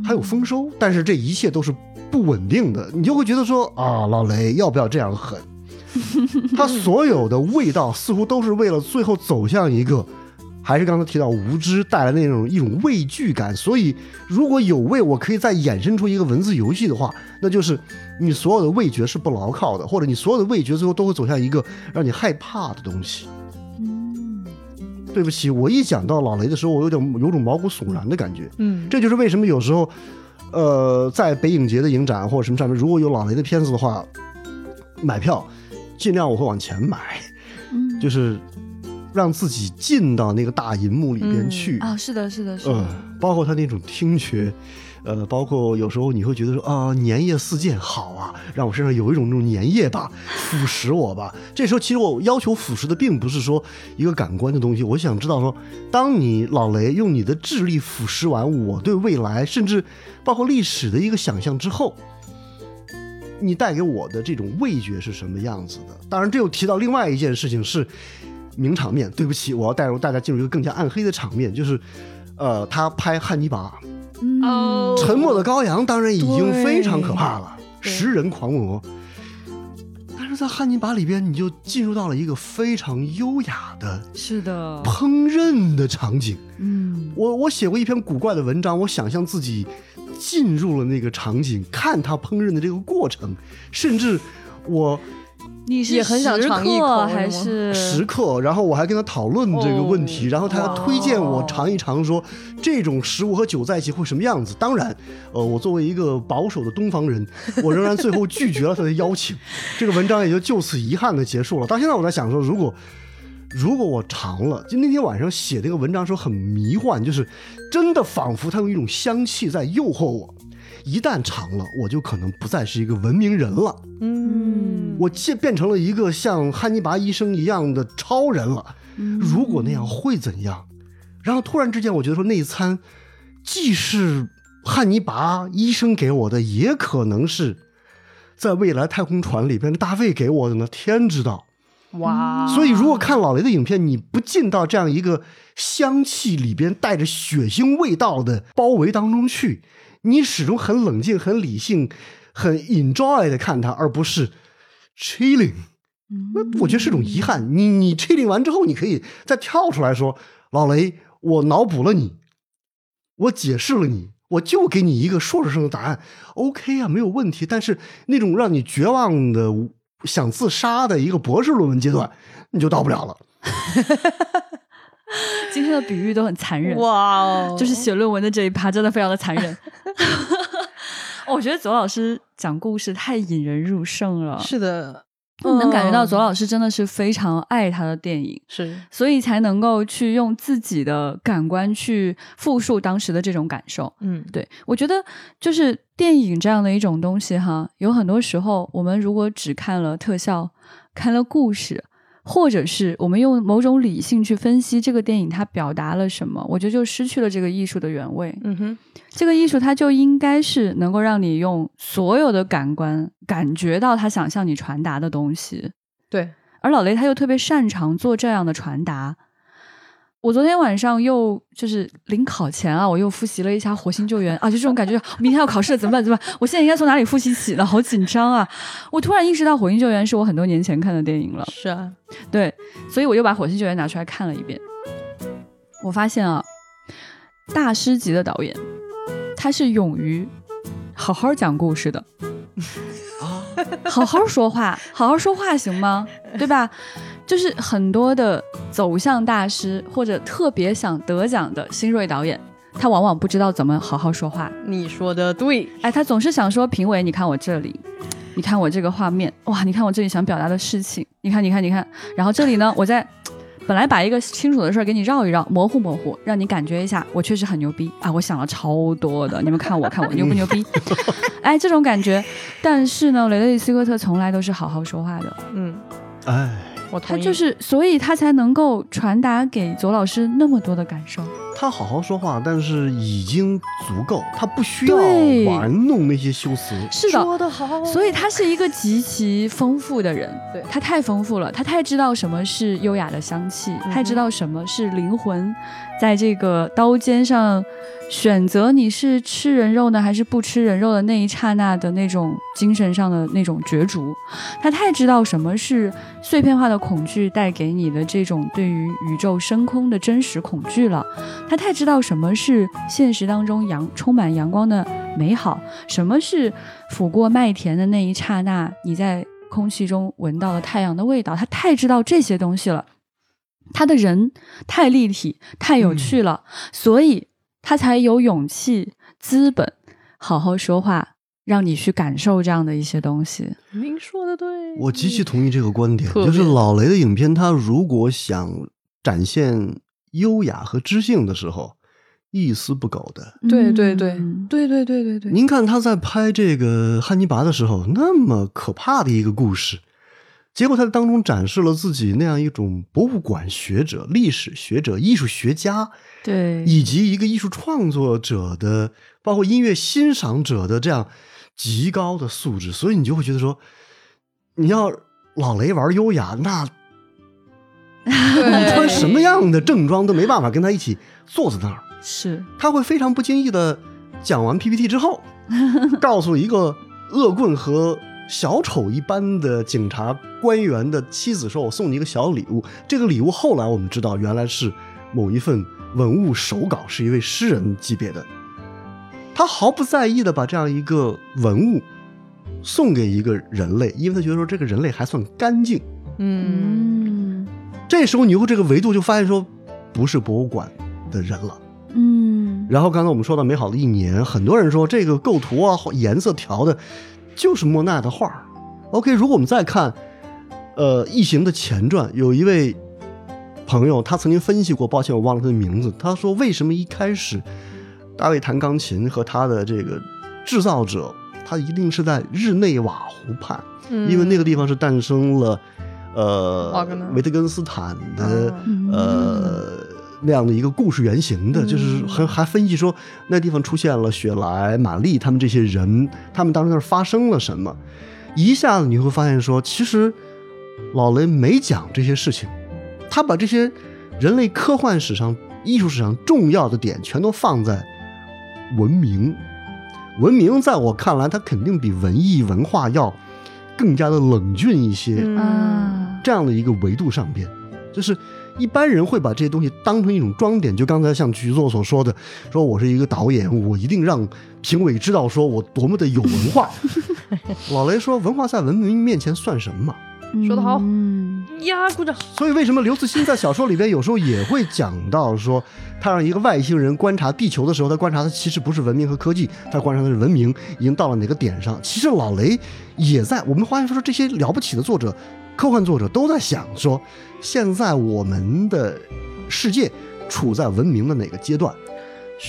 还有丰收，但是这一切都是不稳定的，你就会觉得说啊，老雷要不要这样狠？他所有的味道似乎都是为了最后走向一个。还是刚才提到无知带来的那种一种畏惧感，所以如果有味，我可以再衍生出一个文字游戏的话，那就是你所有的味觉是不牢靠的，或者你所有的味觉最后都会走向一个让你害怕的东西。嗯对不起，我一讲到老雷的时候，我有点有种毛骨悚然的感觉。嗯这就是为什么有时候，呃，在北影节的影展或者什么上面，如果有老雷的片子的话，买票尽量我会往前买，嗯。就是让自己进到那个大银幕里边去。啊，是的，是的，是呃的，，包括他那种听觉，呃，包括有时候你会觉得说啊，粘液四溅好啊，让我身上有一种那种粘液吧，腐蚀我吧。这时候其实我要求腐蚀的并不是说一个感官的东西，我想知道说，当你老雷用你的智力腐蚀完我对未来，甚至包括历史的一个想象之后。你带给我的这种味觉是什么样子的？当然，这又提到另外一件事情是名场面。对不起，我要带入大家进入一个更加暗黑的场面，就是，呃，他拍汉尼拔，哦。沉默的羔羊当然已经非常可怕了，食人狂魔。但是在汉尼拔里边，你就进入到了一个非常优雅的是的，烹饪的场景。嗯。我我写过一篇古怪的文章，我想象自己进入了那个场景，看他烹饪的这个过程，甚至我你是也很想食尝一客口还是时刻，然后我还跟他讨论这个问题，哦然后他推荐我尝一尝，说这种食物和酒在一起会什么样子。当然，呃，我作为一个保守的东方人，我仍然最后拒绝了他的邀请。这个文章也就就此遗憾的结束了。到现在我在想说，如果如果我尝了，就那天晚上写那个文章的时候很迷幻，就是真的仿佛他用一种香气在诱惑我。一旦长了，我就可能不再是一个文明人了，嗯，我变变成了一个像汉尼拔医生一样的超人了。如果那样会怎样？然后突然之间，我觉得说那一餐既是汉尼拔医生给我的，也可能是在未来太空船里边大卫给我的呢，天知道。哇，所以，如果看老雷的影片，你不进到这样一个香气里边带着血腥味道的包围当中去，你始终很冷静、很理性、很 enjoy 的看它，而不是 chilling。那我觉得是种遗憾。你你 chilling 完之后，你可以再跳出来说：“老雷，我脑补了你，我解释了你，我就给你一个硕士生的答案，OK 啊，没有问题。”但是那种让你绝望的。想自杀的一个博士论文阶段，你就到不了了。今天的比喻都很残忍，哇哦！就是写论文的这一趴真的非常的残忍。我觉得左老师讲故事太引人入胜了，是的。能感觉到左老师真的是非常爱他的电影，是，所以才能够去用自己的感官去复述当时的这种感受。嗯，对，我觉得就是电影这样的一种东西哈，有很多时候我们如果只看了特效，看了故事。或者是我们用某种理性去分析这个电影它表达了什么，我觉得就失去了这个艺术的原味。嗯哼，这个艺术它就应该是能够让你用所有的感官感觉到他想向你传达的东西。对，而老雷他又特别擅长做这样的传达。我昨天晚上又就是临考前啊，我又复习了一下《火星救援》啊，就这种感觉，明天要考试了怎么办？怎么办？我现在应该从哪里复习起呢？好紧张啊！我突然意识到《火星救援》是我很多年前看的电影了。是啊，对，所以我又把《火星救援》拿出来看了一遍。我发现啊，大师级的导演，他是勇于好好讲故事的。啊，好好说话，好好说话行吗？对吧？就是很多的走向大师或者特别想得奖的新锐导演，他往往不知道怎么好好说话。你说的对，哎，他总是想说评委，你看我这里，你看我这个画面，哇，你看我这里想表达的事情，你看，你看，你看，然后这里呢，我在 本来把一个清楚的事儿给你绕一绕，模糊模糊，让你感觉一下，我确实很牛逼啊，我想了超多的，你们看我看我牛不牛逼？哎，这种感觉。但是呢，雷德利·斯科特从来都是好好说话的。嗯，哎。他就是，所以他才能够传达给左老师那么多的感受。他好好说话，但是已经足够，他不需要玩弄那些修辞。是的，说得好。所以他是一个极其丰富的人。对他太丰富了，他太知道什么是优雅的香气，太知道什么是灵魂，在这个刀尖上。选择你是吃人肉呢，还是不吃人肉的那一刹那的那种精神上的那种角逐，他太知道什么是碎片化的恐惧带给你的这种对于宇宙深空的真实恐惧了，他太知道什么是现实当中阳充满阳光的美好，什么是抚过麦田的那一刹那你在空气中闻到了太阳的味道，他太知道这些东西了，他的人太立体太有趣了，所以。他才有勇气、资本，好好说话，让你去感受这样的一些东西。您说的对，我极其同意这个观点。就是老雷的影片，他如果想展现优雅和知性的时候，一丝不苟的。对对对对对对对对。您看他在拍这个汉尼拔的时候，那么可怕的一个故事。结果他在当中展示了自己那样一种博物馆学者、历史学者、艺术学家，对，以及一个艺术创作者的，包括音乐欣赏者的这样极高的素质，所以你就会觉得说，你要老雷玩优雅，那你穿什么样的正装都没办法跟他一起坐在那儿。是，他会非常不经意的讲完 PPT 之后，告诉一个恶棍和。小丑一般的警察官员的妻子说：“我送你一个小礼物。”这个礼物后来我们知道，原来是某一份文物手稿，是一位诗人级别的。他毫不在意的把这样一个文物送给一个人类，因为他觉得说这个人类还算干净。嗯，这时候你会这个维度就发现说，不是博物馆的人了。嗯，然后刚才我们说到美好的一年，很多人说这个构图啊，颜色调的。就是莫奈的画 OK，如果我们再看，呃，《异形》的前传，有一位朋友他曾经分析过，抱歉我忘了他的名字。他说，为什么一开始大卫弹钢琴和他的这个制造者他一定是在日内瓦湖畔，嗯因为那个地方是诞生了呃维特根斯坦的、嗯呃那样的一个故事原型的，就是还还分析说那地方出现了雪莱、玛丽他们这些人，他们当时那儿发生了什么，一下子你会发现说，其实老雷没讲这些事情，他把这些人类科幻史上、艺术史上重要的点全都放在文明。文明在我看来，它肯定比文艺文化要更加的冷峻一些。嗯啊，这样的一个维度上边，就是一般人会把这些东西当成一种装点。就刚才像局座所说的，说我是一个导演，我一定让评委知道说我多么的有文化。老雷说，文化在文明面前算什么？说得好嗯呀，鼓掌。所以为什么刘慈欣在小说里边有时候也会讲到说，他让一个外星人观察地球的时候，他观察的其实不是文明和科技，他观察的是文明已经到了哪个点上。其实老雷也在，我们发现说这些了不起的作者，科幻作者都在想说，现在我们的世界处在文明的哪个阶段？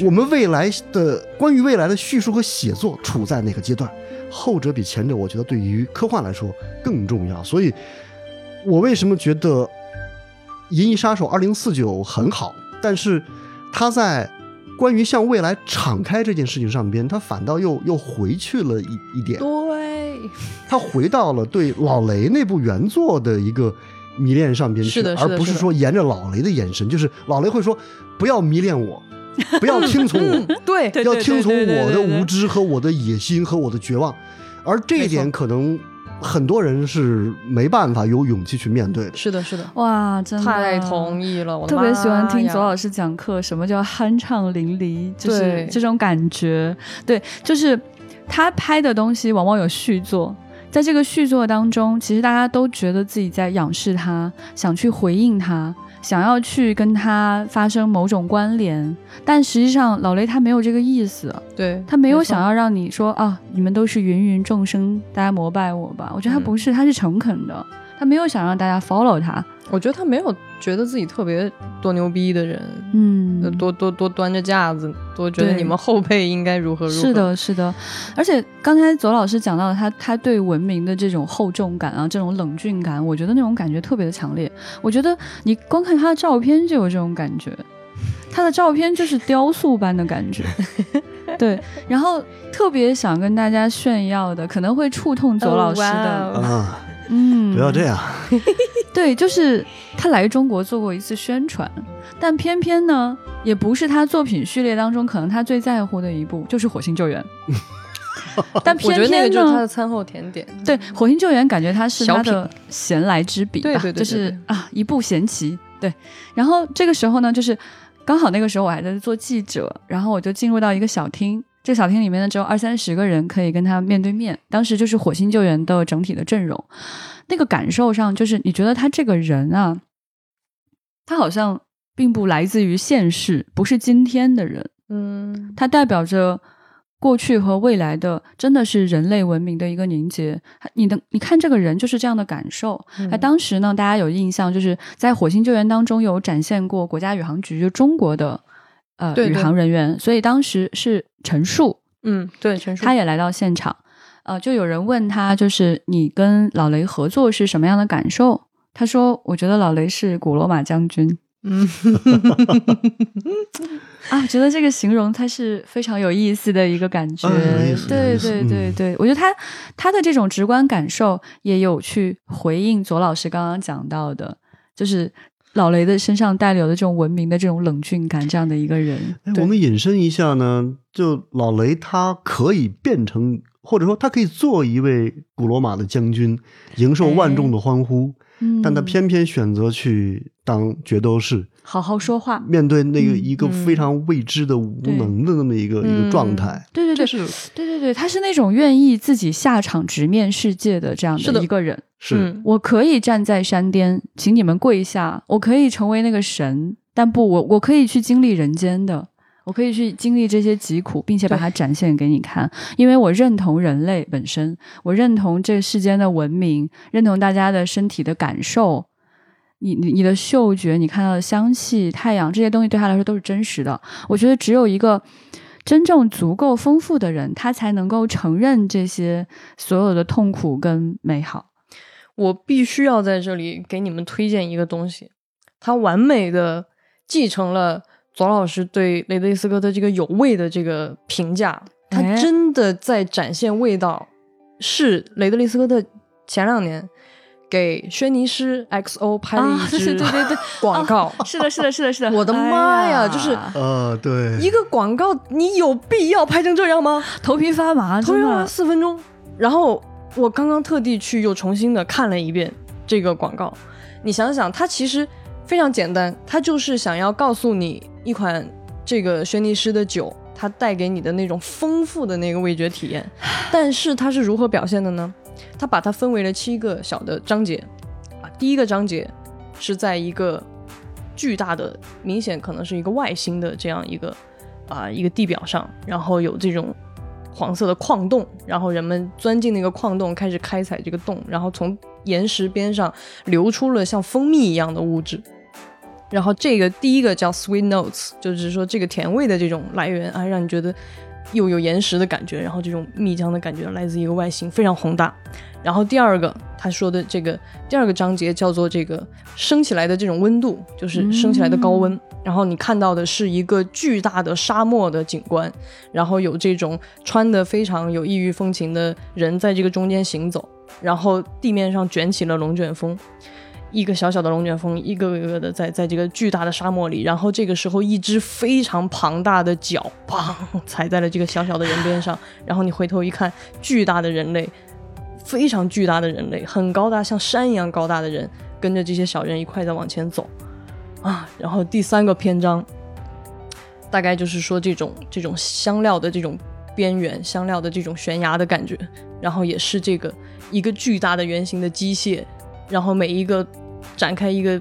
我们未来的关于未来的叙述和写作处在哪个阶段？后者比前者，我觉得对于科幻来说更重要。所以，我为什么觉得《银翼杀手二零四九》很好，但是他在关于向未来敞开这件事情上边，他反倒又又回去了一一点，对，他回到了对老雷那部原作的一个迷恋上边去，是的是的而不是说沿着老雷的眼神，就是老雷会说不要迷恋我，不要听从我，对，要听从我的无知和我的野心和我的绝望，而这一点可能很多人是没办法有勇气去面对的。是的，是的，哇，真的。太同意了，我特别喜欢听左老师讲课，什么叫酣畅淋漓，就是对。这种感觉。对，就是他拍的东西往往有续作，在这个续作当中，其实大家都觉得自己在仰视他，想去回应他，想要去跟他发生某种关联，但实际上老雷他没有这个意思，对他没有想要让你说啊，你们都是芸芸众生，大家膜拜我吧。我觉得他嗯。不是，他是诚恳的，他没有想让大家 follow 他。我觉得他没有觉得自己特别多牛逼的人，嗯呃多多多端着架子，多觉得你们后辈应该如何如何。是，的，是的，而且刚才左老师讲到他他对文明的这种厚重感啊，这种冷峻感，我觉得那种感觉特别的强烈。我觉得你光看他的照片就有这种感觉，他的照片就是雕塑般的感觉。对，然后特别想跟大家炫耀的，可能会触痛左老师的，嗯，不要这样，对，就是他来中国做过一次宣传，但偏偏呢，也不是他作品序列当中可能他最在乎的一部，就是《火星救援》。但偏我觉得那个偏呢，就是他的餐后甜点。对《火星救援》感觉他是他的闲来之笔吧，对对对对就是啊一部闲棋。对，然后这个时候呢，就是刚好那个时候我还在做记者，然后我就进入到一个小厅。这个小厅里面呢，只有二三十个人可以跟他面对面。当时就是《火星救援》的整体的阵容，那个感受上，就是你觉得他这个人啊，他好像并不来自于现世，不是今天的人，嗯，他代表着过去和未来的，真的是人类文明的一个凝结。你的你看这个人就是这样的感受。嗯哎、当时呢，大家有印象，就是在火星救援当中有展现过国家宇航局就中国的呃对对宇航人员，所以当时是陈述嗯，对，陈述他也来到现场，呃，就有人问他，就是你跟老雷合作是什么样的感受？他说：“我觉得老雷是古罗马将军。”嗯，啊，觉得这个形容它是非常有意思的一个感觉。对对对嗯对，我觉得他他的这种直观感受也有去回应左老师刚刚讲到的，就是老雷的身上带有的这种文明的这种冷峻感，这样的一个人。哎，我们引申一下呢，就老雷他可以变成，或者说他可以做一位古罗马的将军，迎受万众的欢呼，嗯，但他偏偏选择去当决斗士，好好说话。面对那个嗯一个非常未知的无能的那么一个、一个状态。对对对，是对对对，他是那种愿意自己下场直面世界的这样的的一个人。是，嗯我可以站在山巅，请你们跪下。我可以成为那个神，但不，我我可以去经历人间的，我可以去经历这些疾苦，并且把它展现给你看。因为我认同人类本身，我认同这世间的文明，认同大家的身体的感受。你你你的嗅觉，你看到的香气、太阳这些东西，对他来说都是真实的。我觉得只有一个真正足够丰富的人，他才能够承认这些所有的痛苦跟美好。我必须要在这里给你们推荐一个东西，它完美的继承了左老师对雷德利·斯科特这个有味的这个评价，他哎真的在展现味道，是雷德利·斯科特前两年给轩尼诗 XO 拍了一支对对对 广告。是的，是的，是的，是的。我的妈呀就是呃，对，一个广告，你有必要拍成这样吗？头皮发麻，同样啊，真的。四分钟。然后我刚刚特地去又重新的看了一遍这个广告，你想想，它其实非常简单，它就是想要告诉你一款这个轩尼诗的酒，它带给你的那种丰富的那个味觉体验。但是它是如何表现的呢？它把它分为了七个小的章节啊，第一个章节是在一个巨大的，明显可能是一个外星的这样一个啊一个地表上，然后有这种黄色的矿洞，然后人们钻进那个矿洞，开始开采这个洞，然后从岩石边上流出了像蜂蜜一样的物质。然后这个第一个叫 sweet notes，就是说这个甜味的这种来源啊，让你觉得又有岩石的感觉，然后这种蜜浆的感觉来自一个外形，非常宏大。然后第二个他说的这个第二个章节叫做这个升起来的这种温度，就是升起来的高温。然后你看到的是一个巨大的沙漠的景观，然后有这种穿的非常有异域风情的人在这个中间行走，然后地面上卷起了龙卷风。一个小小的龙卷风，一个个的在在这个巨大的沙漠里，然后这个时候，一只非常庞大的脚，砰，踩在了这个小小的人边上，然后你回头一看，巨大的人类，非常巨大的人类，很高大，像山一样高大的人，跟着这些小人一块在往前走，啊，然后第三个篇章，大概就是说这种这种香料的这种边缘，香料的这种悬崖的感觉，然后也是这个一个巨大的圆形的机械。然后每一个展开一个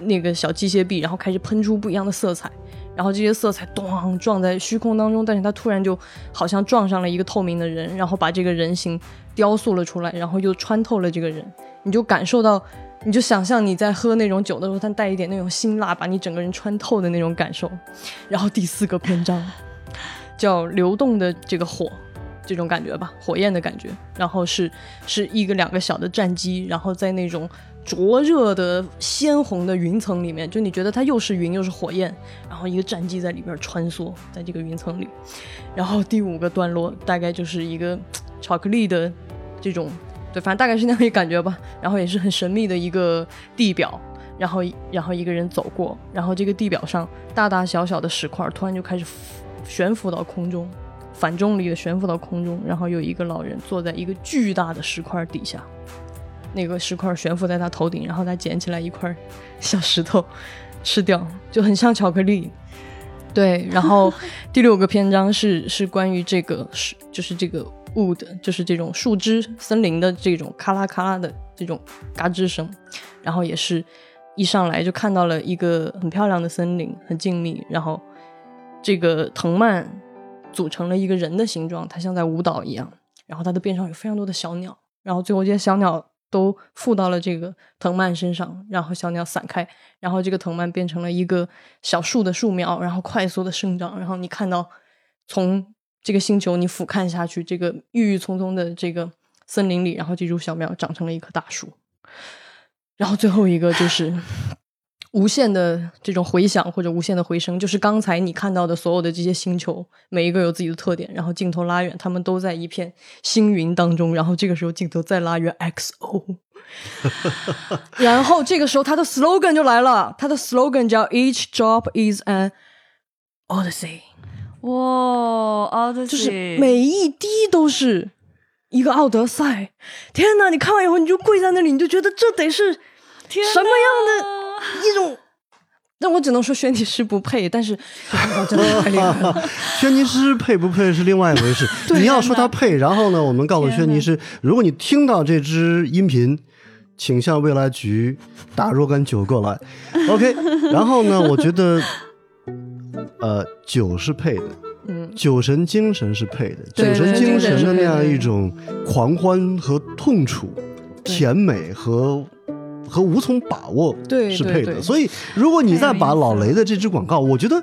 那个小机械臂，然后开始喷出不一样的色彩，然后这些色彩咚撞在虚空当中，但是它突然就好像撞上了一个透明的人，然后把这个人形雕塑了出来，然后又穿透了这个人，你就感受到，你就想象你在喝那种酒的时候，它带一点那种辛辣，把你整个人穿透的那种感受。然后第四个篇章叫流动的这个火。这种感觉吧，火焰的感觉，然后是是一个两个小的战机，然后在那种灼热的鲜红的云层里面，就你觉得它又是云又是火焰，然后一个战机在里边穿梭在这个云层里，然后第五个段落大概就是一个巧克力的这种，对，反正大概是那样一个感觉吧，然后也是很神秘的一个地表，然后然后一个人走过，然后这个地表上大大小小的石块突然就开始悬浮到空中。反重力的悬浮到空中，然后有一个老人坐在一个巨大的石块底下，那个石块悬浮在他头顶，然后他捡起来一块小石头吃掉，就很像巧克力。对，然后 第六个篇章是是关于这个是就是这个 wood，就是这种树枝森林的这种咔啦咔啦的这种嘎吱声，然后也是一上来就看到了一个很漂亮的森林，很静谧，然后这个藤蔓。组成了一个人的形状，它像在舞蹈一样。然后它的边上有非常多的小鸟，然后最后这些小鸟都附到了这个藤蔓身上，然后小鸟散开，然后这个藤蔓变成了一个小树的树苗，然后快速的生长。然后你看到从这个星球你俯瞰下去，这个郁郁葱葱的这个森林里，然后这株小苗长成了一棵大树。然后最后一个就是。无限的这种回响或者无限的回声，就是刚才你看到的所有的这些星球，每一个有自己的特点。然后镜头拉远，他们都在一片星云当中。然后这个时候镜头再拉远，XO。然后这个时候他的 slogan 就来了，他的 slogan 叫 “Each drop is an odyssey”。哇，odyssey 就是每一滴都是一个奥德赛。天哪！你看完以后你就跪在那里，你就觉得这得是什么样的？一种，那我只能说轩尼诗不配，但是真的太厉害了。轩尼诗配不配是另外一回事。你要说他配，然后呢，我们告诉轩尼诗，如果你听到这支音频，请向未来局打若干酒过来。OK，然后呢，我觉得，呃，酒是配的，嗯，酒神精神是配的，酒神精神的那样一种狂欢和痛楚，甜美和。和无从把握对是配的，所以如果你再把老雷的这支广告，我觉得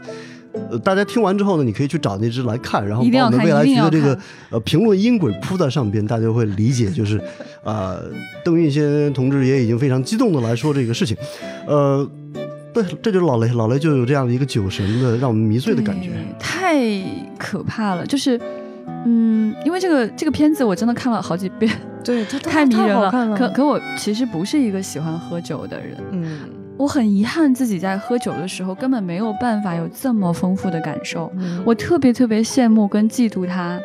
呃，大家听完之后呢，你可以去找那支来看，然后把我们未来局的这个呃评论音轨铺在上边，大家会理解，就是啊、邓运先同志也已经非常激动的来说这个事情，呃，对，这就是老雷，老雷就有这样的一个酒神的让我们迷醉的感觉。太可怕了。就是，嗯，因为这个这个片子我真的看了好几遍，对，它太迷人了。可可我其实不是一个喜欢喝酒的人，嗯，我很遗憾自己在喝酒的时候根本没有办法有这么丰富的感受。嗯。我特别特别羡慕跟嫉妒他，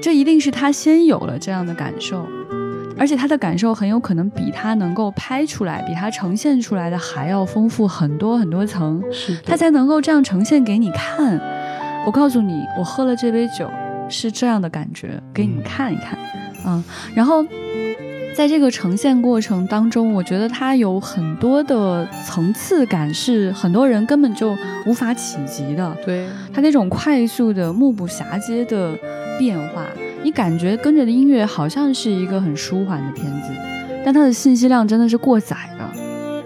这一定是他先有了这样的感受，而且他的感受很有可能比他能够拍出来、比他呈现出来的还要丰富很多很多层，是他才能够这样呈现给你看。我告诉你，我喝了这杯酒是这样的感觉，给你们看一看，嗯，然后。在这个呈现过程当中，我觉得它有很多的层次感，是很多人根本就无法企及的。对，它那种快速的、目不暇接的变化，你感觉跟着的音乐好像是一个很舒缓的片子，但它的信息量真的是过载的，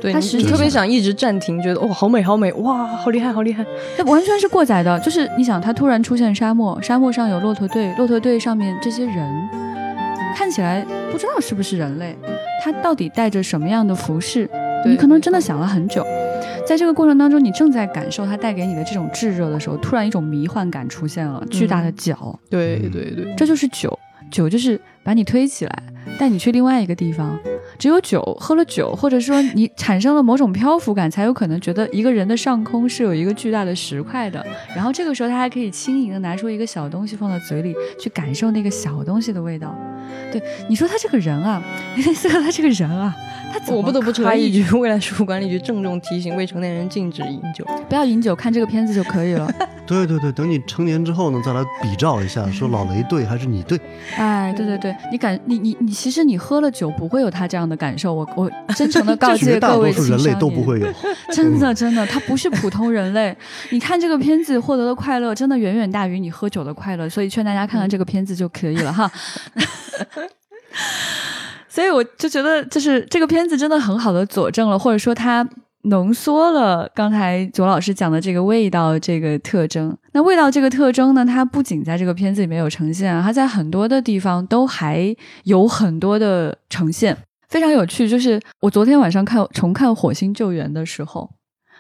对，它实特别想一直暂停，觉得哦，好美，好美，哇，好厉害，好厉害。它完全是过载的。就是你想，它突然出现沙漠，沙漠上有骆驼队，骆驼队上面这些人看起来不知道是不是人类，他到底带着什么样的服饰？你可能真的想了很久。在这个过程当中，你正在感受它带给你的这种炙热的时候，突然一种迷幻感出现了，巨大的脚，对嗯对对，这就是酒，酒就是把你推起来，带你去另外一个地方。只有酒，喝了酒，或者说你产生了某种漂浮感，才有可能觉得一个人的上空是有一个巨大的石块的。然后这个时候，他还可以轻盈的拿出一个小东西放到嘴里，去感受那个小东西的味道。对，你说他这个人啊，你 说他这个人啊，他怎么我不得不插一句，未来事务管理局郑重提醒未成年人禁止饮酒。不要饮酒，看这个片子就可以了。对对对，等你成年之后呢，再来比照一下，说老雷对还是你对。哎，对对对，你感你你你，其实你喝了酒不会有他这样的感受。我我 真诚的告诫绝大多各位人类都不会有。真的，真的，他不是普通人类。你看这个片子获得的快乐，真的远远大于你喝酒的快乐，所以劝大家看看这个片子就可以了哈。所以我就觉得，就是这个片子真的很好的佐证了，或者说它浓缩了刚才左老师讲的这个味道这个特征。那味道这个特征呢，它不仅在这个片子里面有呈现，它在很多的地方都还有很多的呈现。非常有趣，就是我昨天晚上看重看《火星救援》的时候，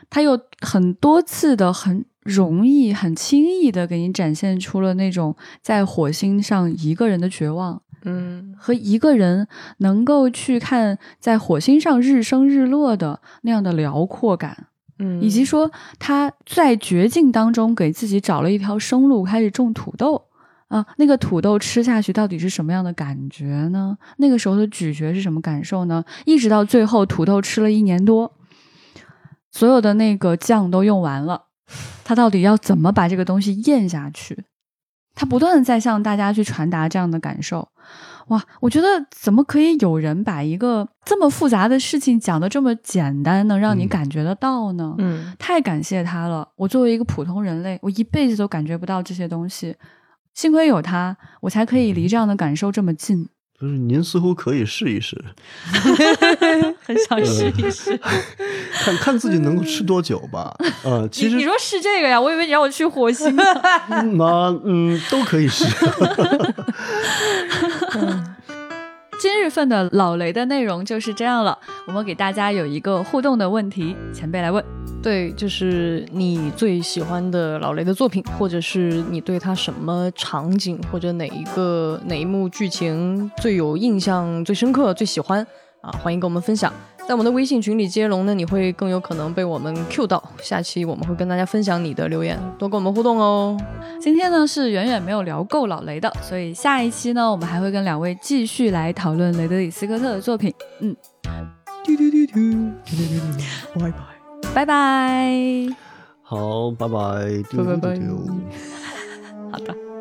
它有很多次的很容易、很轻易的给你展现出了那种在火星上一个人的绝望，嗯和一个人能够去看在火星上日升日落的那样的辽阔感，嗯，以及说他在绝境当中给自己找了一条生路，开始种土豆。啊，那个土豆吃下去到底是什么样的感觉呢？那个时候的咀嚼是什么感受呢？一直到最后，土豆吃了一年多，所有的那个酱都用完了，他到底要怎么把这个东西咽下去？他不断的在向大家去传达这样的感受。哇，我觉得怎么可以有人把一个这么复杂的事情讲的这么简单，能让你嗯感觉得到呢？嗯太感谢他了！我作为一个普通人类，我一辈子都感觉不到这些东西，幸亏有他，我才可以离这样的感受这么近。不是，您似乎可以试一试，很想试一试。看看自己能够吃多久吧。呃，其实你你说试这个呀？我以为你让我去火星。嗯那嗯都可以试。今日份的老雷的内容就是这样了。我们给大家有一个互动的问题，前辈来问。对，就是你最喜欢的老雷的作品，或者是你对他什么场景或者哪一个哪一幕剧情最有印象、最深刻、最喜欢啊？欢迎跟我们分享。在我们的微信群里接龙呢，你会更有可能被我们 Q 到。下期我们会跟大家分享你的留言，多跟我们互动哦。今天呢是远远没有聊够老雷的，所以下一期呢我们还会跟两位继续来讨论雷德里斯科特的作品。嗯，嘟嘟嘟嘟嘟嘟嘟嘟，拜拜，拜拜，好，拜拜，拜拜拜，好的。